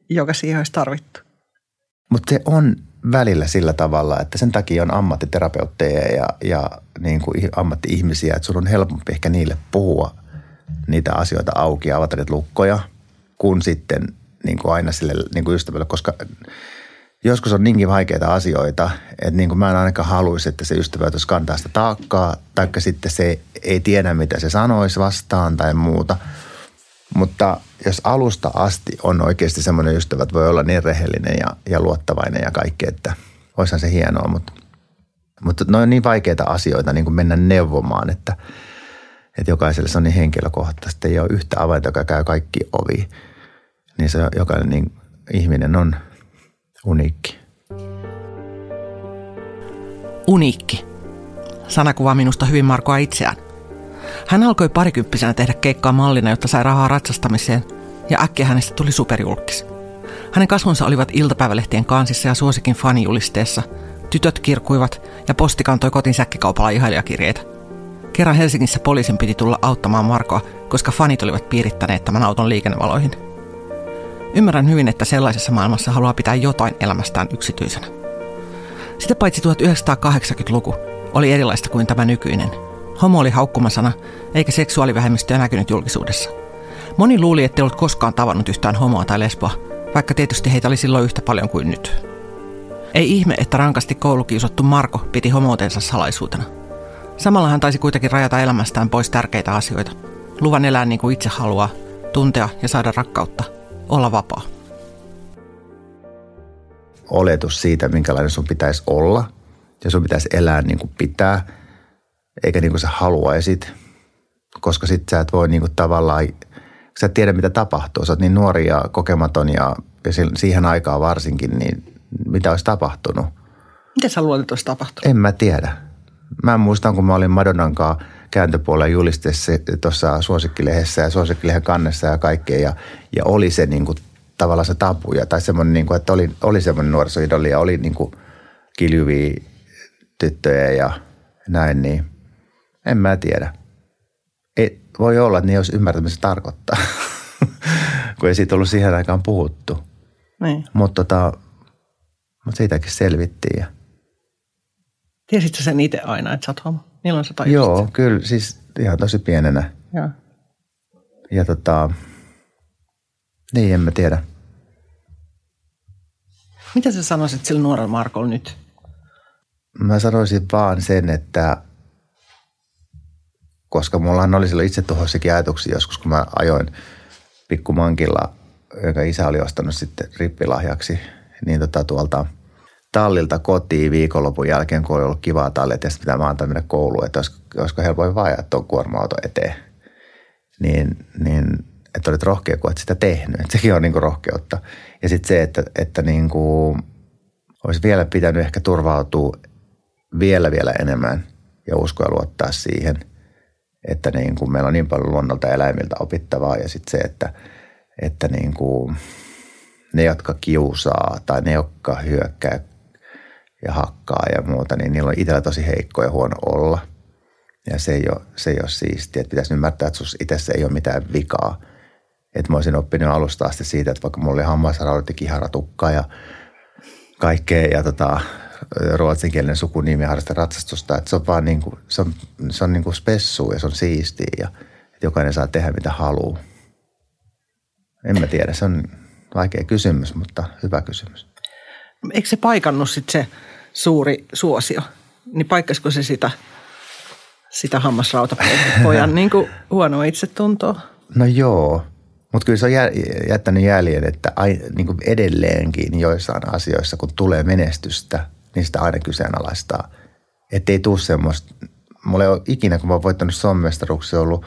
joka siihen olisi tarvittu? Mutta se on välillä sillä tavalla, että sen takia on ammattiterapeutteja ja, ja niin kuin ammatti-ihmisiä, että sulla on helpompi ehkä niille puhua niitä asioita auki ja avata niitä lukkoja, kuin sitten niin kuin aina sille niin kuin ystävälle, koska joskus on niinkin vaikeita asioita, että niin kuin mä en ainakaan haluaisi, että se ystävä jos kantaa sitä taakkaa, taikka sitten se ei tiedä, mitä se sanoisi vastaan tai muuta. Mutta jos alusta asti on oikeasti semmoinen ystävä, että voi olla niin rehellinen ja, ja luottavainen ja kaikki, että olisihan se hienoa, mutta, mutta ne on niin vaikeita asioita niin kuin mennä neuvomaan, että, että jokaiselle se on niin henkilökohtaisesti. Ei ole yhtä avainta, joka käy kaikki ovi. Niin se jokainen niin ihminen on uniikki. Uniikki. Sana kuvaa minusta hyvin Markoa itseään. Hän alkoi parikymppisenä tehdä keikkaa mallina, jotta sai rahaa ratsastamiseen, ja äkkiä hänestä tuli superjulkis. Hänen kasvonsa olivat iltapäivälehtien kansissa ja suosikin fanijulisteessa. Tytöt kirkuivat ja posti kantoi kotiin säkkikaupalla ihailijakirjeitä. Kerran Helsingissä poliisin piti tulla auttamaan Markoa, koska fanit olivat piirittäneet tämän auton liikennevaloihin – Ymmärrän hyvin, että sellaisessa maailmassa haluaa pitää jotain elämästään yksityisenä. Sitä paitsi 1980-luku, oli erilaista kuin tämä nykyinen. Homo oli haukkumasana, eikä seksuaalivähemmistöä näkynyt julkisuudessa. Moni luuli, ettei ollut koskaan tavannut yhtään homoa tai lesboa, vaikka tietysti heitä oli silloin yhtä paljon kuin nyt. Ei ihme, että rankasti koulukiusattu Marko piti homoutensa salaisuutena. Samalla hän taisi kuitenkin rajata elämästään pois tärkeitä asioita. Luvan elää niin kuin itse haluaa, tuntea ja saada rakkautta, olla vapaa. Oletus siitä, minkälainen sun pitäisi olla ja sun pitäisi elää niin kuin pitää, eikä niin kuin sä haluaisit, koska sit sä et voi niin kuin tavallaan, sä et tiedä mitä tapahtuu. Sä oot niin nuori ja kokematon ja, ja siihen aikaan varsinkin, niin mitä olisi tapahtunut. Mitä sä luulet, että olisi tapahtunut? En mä tiedä. Mä muistan, kun mä olin Madonnan kanssa kääntöpuolen julisteessa tuossa suosikkilehdessä ja suosikkilehen kannessa ja kaikkea. Ja, ja oli se niin kuin, tavallaan se tapuja tai semmoinen, niin kuin, että oli, oli semmoinen nuorisoidoli ja oli niin kuin kiljuvia tyttöjä ja näin, niin en mä tiedä. Ei, voi olla, että ne olisi ymmärtänyt, mitä se tarkoittaa, kun ei siitä ollut siihen aikaan puhuttu. Niin. Mutta tota, mut siitäkin selvittiin ja – Tiesitkö sen itse aina, että sä oot homo? Milloin sä tajusit? Joo, kyllä siis ihan tosi pienenä. Joo. Ja tota, niin en mä tiedä. Mitä sä sanoisit sillä nuorella Markolla nyt? Mä sanoisin vaan sen, että koska mullahan oli silloin itse tuhoisikin ajatuksia joskus, kun mä ajoin pikkumankilla, jonka isä oli ostanut sitten rippilahjaksi, niin tota tuolta – tallilta kotiin viikonlopun jälkeen, kun oli ollut kivaa tallit ja sitten pitää maantaa mennä kouluun, että olisiko, olisiko helpoin vaan ajaa tuon kuorma-auto eteen. Niin, niin että olit rohkea, kun olet sitä tehnyt. Että sekin on niin rohkeutta. Ja sitten se, että, että niin kuin olisi vielä pitänyt ehkä turvautua vielä vielä enemmän ja uskoa luottaa siihen, että niin kuin meillä on niin paljon luonnolta eläimiltä opittavaa ja sitten se, että, että niin kuin ne, jotka kiusaa tai ne, jotka hyökkää ja hakkaa ja muuta, niin niillä on itsellä tosi heikko ja huono olla. Ja se ei ole, se ei ole siistiä. Että pitäisi ymmärtää, että sus itse ei ole mitään vikaa. Että mä olisin oppinut alusta asti siitä, että vaikka mulla oli hammasraudat ja kiharatukka ja kaikkea ja tota, ruotsinkielinen sukunimi harrasta ratsastusta. Että se on vaan niin kuin, se on, se on niin kuin spessu ja se on siistiä ja että jokainen saa tehdä mitä haluaa. En mä tiedä, se on vaikea kysymys, mutta hyvä kysymys. Eikö se paikannut sitten se suuri suosio, niin paikkasko se sitä, sitä hammasrautapojan niin kuin huonoa itsetuntoa? No joo, mutta kyllä se on jättänyt jäljen, että ai, niin kuin edelleenkin joissain asioissa, kun tulee menestystä, niin sitä aina kyseenalaistaa. Että ei tule semmoista, mulla ei ole ikinä, kun mä oon voittanut sommestaruksia ollut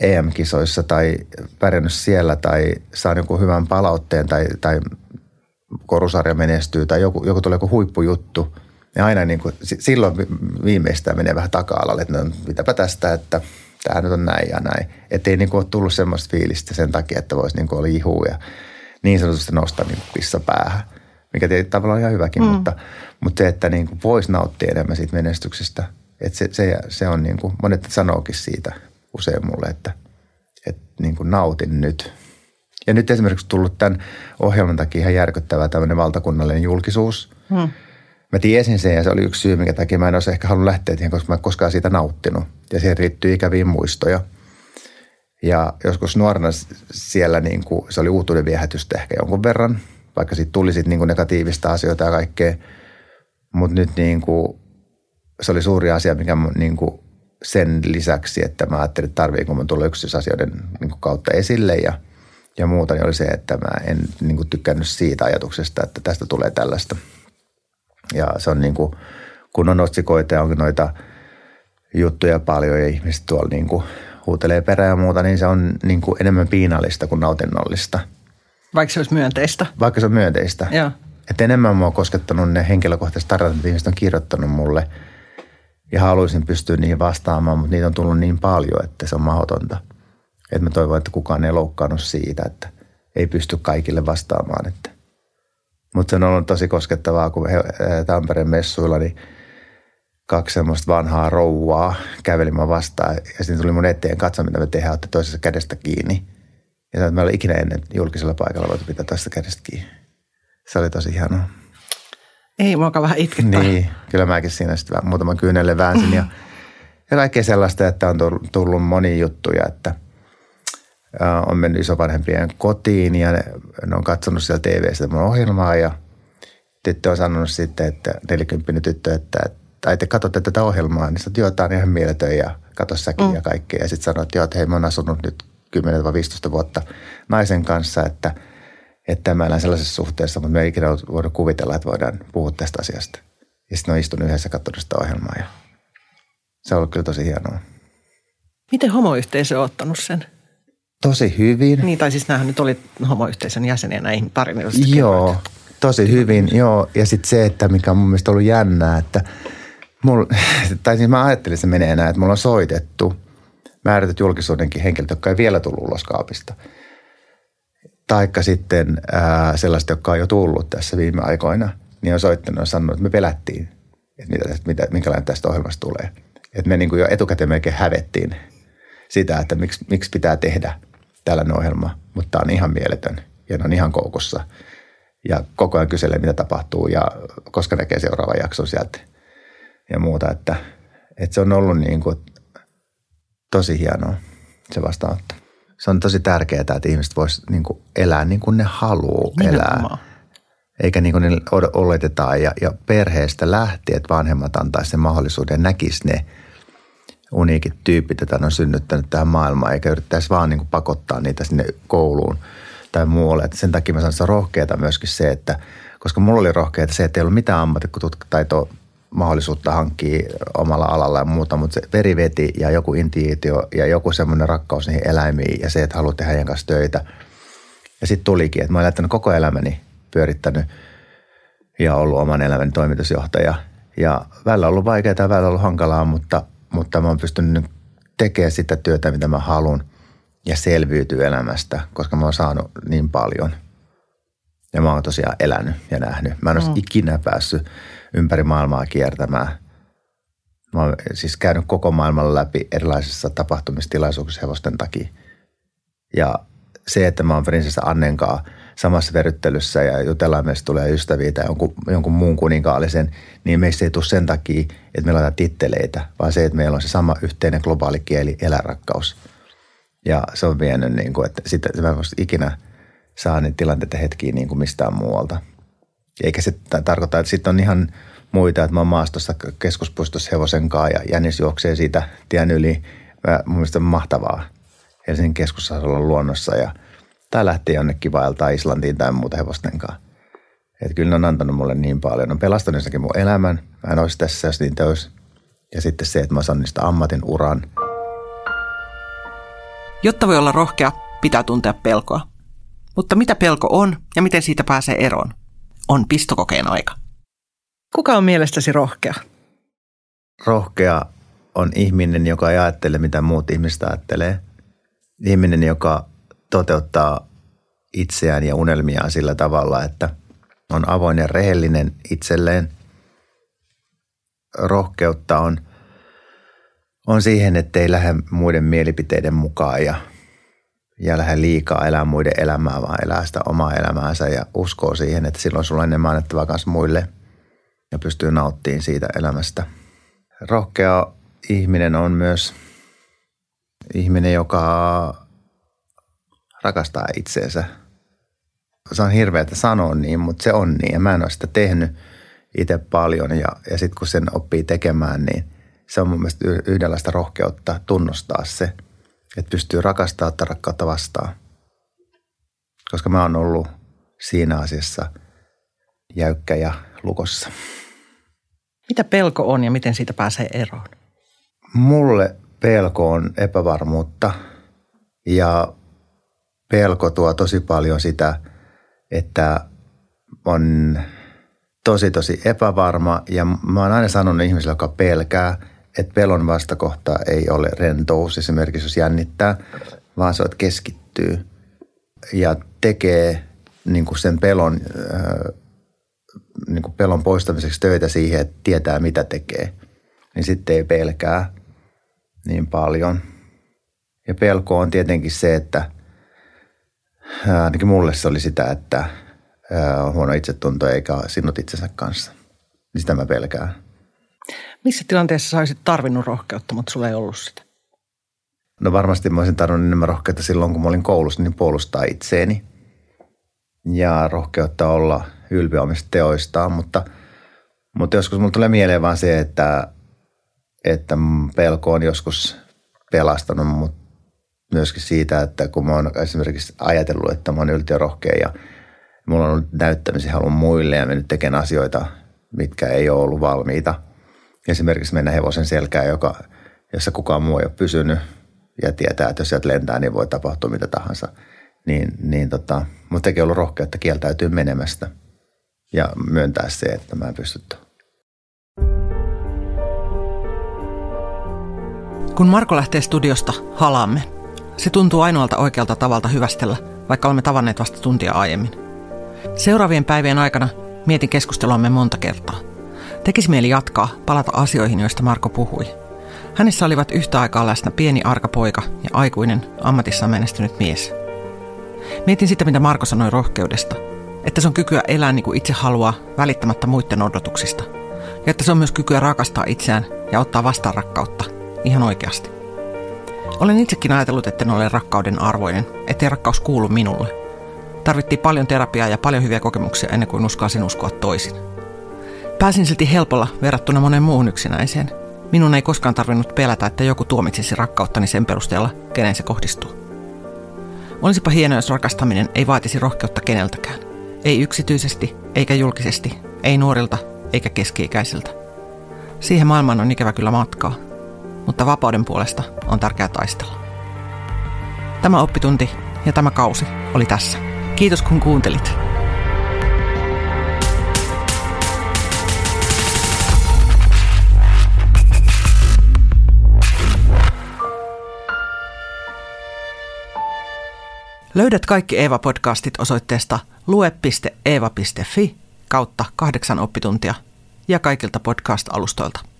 EM-kisoissa tai pärjännyt siellä tai saan jonkun hyvän palautteen tai, tai korusarja menestyy tai joku, joku tulee joku huippujuttu, niin aina niin kuin, silloin viimeistään menee vähän taka-alalle, että no, mitäpä tästä, että tämä nyt on näin ja näin. Että ei niin kuin ole tullut semmoista fiilistä sen takia, että voisi niin kuin olla ihua ja niin sanotusti nostaa niin pissa päähän, mikä tietysti tavallaan on ihan hyväkin, mm. mutta, mutta se, että niin kuin voisi nauttia enemmän siitä menestyksestä, että se, se, se on niin kuin, monet sanookin siitä usein mulle, että, että niin kuin nautin nyt – ja nyt esimerkiksi tullut tämän ohjelman takia ihan järkyttävä tämmöinen valtakunnallinen julkisuus. Hmm. Mä tiesin sen ja se oli yksi syy, minkä takia mä en olisi ehkä halunnut lähteä siihen, koska mä en koskaan siitä nauttinut. Ja siihen riittyy ikäviä muistoja. Ja joskus nuorena siellä niin kuin, se oli uutuuden viehätystä ehkä jonkun verran, vaikka siitä tuli sitten niin kuin negatiivista asioita ja kaikkea. Mutta nyt niin kuin, se oli suuri asia, mikä niin kuin sen lisäksi, että mä ajattelin, että tarviiko mun tulla yksityisasioiden niin kuin kautta esille ja – ja muuta, niin oli se, että mä en niin kuin tykkännyt siitä ajatuksesta, että tästä tulee tällaista. Ja se on niin kuin, kun on otsikoita ja on noita juttuja paljon ja ihmiset tuolla niin kuin huutelee perään ja muuta, niin se on niin kuin enemmän piinallista kuin nautinnollista. Vaikka se olisi myönteistä? Vaikka se on myönteistä. Joo. Että enemmän mua on koskettanut ne henkilökohtaiset tarinat, mitä ihmiset on kirjoittanut mulle. Ja haluaisin pystyä niihin vastaamaan, mutta niitä on tullut niin paljon, että se on mahdotonta – että mä toivon, että kukaan ei loukkaannut siitä, että ei pysty kaikille vastaamaan. Että. Mutta se on ollut tosi koskettavaa, kun he, Tampereen messuilla, niin kaksi semmoista vanhaa rouvaa kävelimään vastaan. Ja sitten tuli mun eteen katsoa, mitä me tehdään, otti toisessa kädestä kiinni. Ja sanoin, että mä olin ikinä ennen julkisella paikalla voitu pitää toista kädestä kiinni. Se oli tosi hienoa. Ei, mua vähän itkettää. Niin, kyllä mäkin siinä sitten muutaman kyynelle väänsin ja, ja kaikkea sellaista, että on tullut monia juttuja, että on mennyt isovanhempien kotiin ja ne, ne on katsonut siellä TV-stä mun ohjelmaa ja tyttö on sanonut sitten, että 40 tyttö, että, tai te katsotte tätä ohjelmaa, niin sanoit, joo, tämä on ihan mieletön ja katso säkin mm. ja kaikkea. Ja sitten sanoit, että joo, että hei, mä oon asunut nyt 10-15 vuotta naisen kanssa, että, että mä elän sellaisessa suhteessa, mutta me ei ikinä voinut kuvitella, että voidaan puhua tästä asiasta. Ja sitten on istunut yhdessä katsonut sitä ohjelmaa ja se on ollut kyllä tosi hienoa. Miten homoyhteisö on ottanut sen? Tosi hyvin. Niin, tai siis nämähän nyt oli homoyhteisön jäseniä näihin tarinoista. Joo, kerroit. tosi hyvin, joo. Ja sitten se, että mikä on mun mielestä ollut jännää, että mulla, tai siis mä ajattelin, että se menee näin, että mulla on soitettu määrätyt julkisuudenkin henkilöt, jotka ei vielä tullut ulos kaapista. Taikka sitten ää, sellaista, jotka on jo tullut tässä viime aikoina, niin on soittanut ja sanonut, että me pelättiin, että mitä, mitä, minkälainen tästä ohjelmasta tulee. Että me niin kuin jo etukäteen melkein hävettiin sitä, että miksi, miksi pitää tehdä – tällainen ohjelma, mutta tämä on ihan mieletön ja ne on ihan koukussa. Ja koko ajan kyselee, mitä tapahtuu ja koska näkee seuraavan jakson sieltä ja muuta. Että, että se on ollut niin kuin tosi hienoa se vastaanotto. Se on tosi tärkeää, että ihmiset vois niin kuin elää niin kuin ne haluaa elää. Eikä niin kuin ne oletetaan ja, ja perheestä lähtien, että vanhemmat antaisi sen mahdollisuuden ja näkisi ne – uniikit tyypit, joita on synnyttänyt tähän maailmaan, eikä yrittäisi vaan niin kuin pakottaa niitä sinne kouluun tai muualle. Et sen takia mä sanon, että rohkeata myöskin se, että koska mulla oli rohkeata se, että ei ollut mitään ammattitaitoa mahdollisuutta hankkia omalla alalla ja muuta, mutta se veri veti ja joku intuitio ja joku semmoinen rakkaus niihin eläimiin ja se, että haluat tehdä heidän kanssa töitä. Ja sitten tulikin, että mä olen jättänyt koko elämäni pyörittänyt ja ollut oman elämäni toimitusjohtaja. Ja välillä on ollut vaikeaa ja välillä on ollut hankalaa, mutta mutta mä oon pystynyt tekemään sitä työtä, mitä mä haluan ja selviytyy elämästä, koska mä oon saanut niin paljon. Ja mä oon tosiaan elänyt ja nähnyt. Mä en mm. ikinä päässyt ympäri maailmaa kiertämään. Mä oon siis käynyt koko maailman läpi erilaisissa tapahtumistilaisuuksissa hevosten takia. Ja se, että mä oon prinsessa Annenkaa – samassa veryttelyssä ja jutellaan, meistä tulee ystäviä tai jonkun, jonkun muun kuninkaallisen, niin meistä ei tule sen takia, että meillä on titteleitä, vaan se, että meillä on se sama yhteinen globaali kieli, elärakkaus. Ja se on vienyt, niin kuin, että sitten mä en ikinä saa niitä tilanteita hetkiä niin kuin mistään muualta. Eikä se tarkoita, että sitten on ihan muita, että mä oon maastossa keskuspuistossa hevosen kanssa ja jänis juoksee siitä tien yli. Mä, mun mielestä on mahtavaa Helsingin keskussairaalan luonnossa ja – tai lähti jonnekin vaeltaa Islantiin tai muuta hevosten kanssa. Että kyllä ne on antanut mulle niin paljon. Ne on pelastanut ensinnäkin mun elämän. Mä en olisi tässä, jos niin olisi. Ja sitten se, että mä saan niistä ammatin uran. Jotta voi olla rohkea, pitää tuntea pelkoa. Mutta mitä pelko on ja miten siitä pääsee eroon? On pistokokeen aika. Kuka on mielestäsi rohkea? Rohkea on ihminen, joka ei ajattele, mitä muut ihmiset ajattelee. Ihminen, joka toteuttaa itseään ja unelmiaan sillä tavalla, että on avoin ja rehellinen itselleen. Rohkeutta on, on siihen, että ei lähde muiden mielipiteiden mukaan ja, ja lähde liikaa elää muiden elämää, vaan elää sitä omaa elämäänsä ja uskoo siihen, että silloin sulla on enemmän annettavaa kanssa muille ja pystyy nauttimaan siitä elämästä. Rohkea ihminen on myös ihminen, joka rakastaa itseensä. Se on hirveätä sanoa niin, mutta se on niin ja mä en ole sitä tehnyt itse paljon ja, ja sitten kun sen oppii tekemään, niin se on mun mielestä yhdenlaista rohkeutta tunnustaa se, että pystyy rakastaa ottaa rakkautta vastaan. Koska mä oon ollut siinä asiassa jäykkä ja lukossa. Mitä pelko on ja miten siitä pääsee eroon? Mulle pelko on epävarmuutta ja pelko tuo tosi paljon sitä, että on tosi tosi epävarma ja mä oon aina sanonut ihmisille, joka pelkää, että pelon vastakohta ei ole rentous esimerkiksi, jos jännittää, vaan se, että keskittyy ja tekee niin kuin sen pelon, niin kuin pelon poistamiseksi töitä siihen, että tietää mitä tekee, niin sitten ei pelkää niin paljon. Ja pelko on tietenkin se, että – ainakin mulle se oli sitä, että on huono itsetunto eikä sinut itsensä kanssa. Niin sitä mä pelkään. Missä tilanteessa sä olisit tarvinnut rohkeutta, mutta sulla ei ollut sitä? No varmasti mä olisin tarvinnut enemmän rohkeutta silloin, kun mä olin koulussa, niin puolustaa itseeni. Ja rohkeutta olla ylpeä omista teoistaan, mutta, mutta joskus mulla tulee mieleen vaan se, että, että pelko on joskus pelastanut mut myöskin siitä, että kun mä oon esimerkiksi ajatellut, että mä oon yltiörohkea ja mulla on ollut näyttämisen halun muille ja mennyt tekemään asioita, mitkä ei ole ollut valmiita. Esimerkiksi mennä hevosen selkään, joka, jossa kukaan muu ei ole pysynyt ja tietää, että jos sieltä lentää, niin voi tapahtua mitä tahansa. Niin, niin tota, mutta teki ollut rohkeutta kieltäytyy menemästä ja myöntää se, että mä en pysty Kun Marko lähtee studiosta, halaamme. Se tuntuu ainoalta oikealta tavalta hyvästellä, vaikka olemme tavanneet vasta tuntia aiemmin. Seuraavien päivien aikana mietin keskusteluamme monta kertaa. Tekisi mieli jatkaa, palata asioihin, joista Marko puhui. Hänessä olivat yhtä aikaa läsnä pieni arka poika ja aikuinen, ammatissaan menestynyt mies. Mietin sitä, mitä Marko sanoi rohkeudesta. Että se on kykyä elää niin kuin itse haluaa, välittämättä muiden odotuksista. Ja että se on myös kykyä rakastaa itseään ja ottaa vastaan rakkautta, ihan oikeasti. Olen itsekin ajatellut, että en ole rakkauden arvoinen, ettei rakkaus kuulu minulle. Tarvittiin paljon terapiaa ja paljon hyviä kokemuksia ennen kuin uskalsin uskoa toisin. Pääsin silti helpolla verrattuna monen muuhun yksinäiseen. Minun ei koskaan tarvinnut pelätä, että joku tuomitsisi rakkauttani sen perusteella, kenen se kohdistuu. Olisipa hienoa, jos rakastaminen ei vaatisi rohkeutta keneltäkään. Ei yksityisesti, eikä julkisesti, ei nuorilta, eikä keski-ikäisiltä. Siihen maailmaan on ikävä kyllä matkaa, mutta vapauden puolesta on tärkeää taistella. Tämä oppitunti ja tämä kausi oli tässä. Kiitos kun kuuntelit. Löydät kaikki Eeva-podcastit osoitteesta lue.eeva.fi kautta kahdeksan oppituntia ja kaikilta podcast-alustoilta.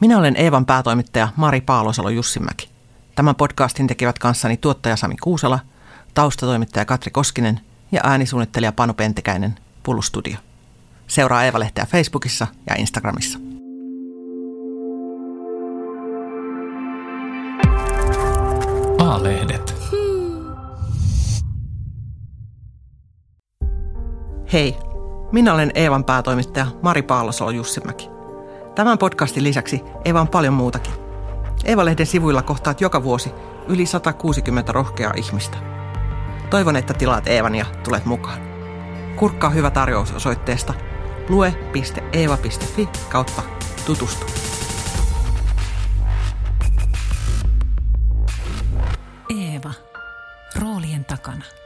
Minä olen Eevan päätoimittaja Mari Paalosalo Jussimäki. Tämän podcastin tekevät kanssani tuottaja Sami Kuusala, taustatoimittaja Katri Koskinen ja äänisuunnittelija Panu Pentekäinen Pulustudio. Seuraa Eeva-lehteä Facebookissa ja Instagramissa. A-lehdet. Hei, minä olen Eevan päätoimittaja Mari Paalosolo Jussimäki. Tämän podcastin lisäksi Eeva on paljon muutakin. Eeva-lehden sivuilla kohtaat joka vuosi yli 160 rohkeaa ihmistä. Toivon, että tilaat Eevan ja tulet mukaan. Kurkkaa hyvä tarjous osoitteesta lue.eeva.fi kautta tutustu. Eeva. Roolien takana.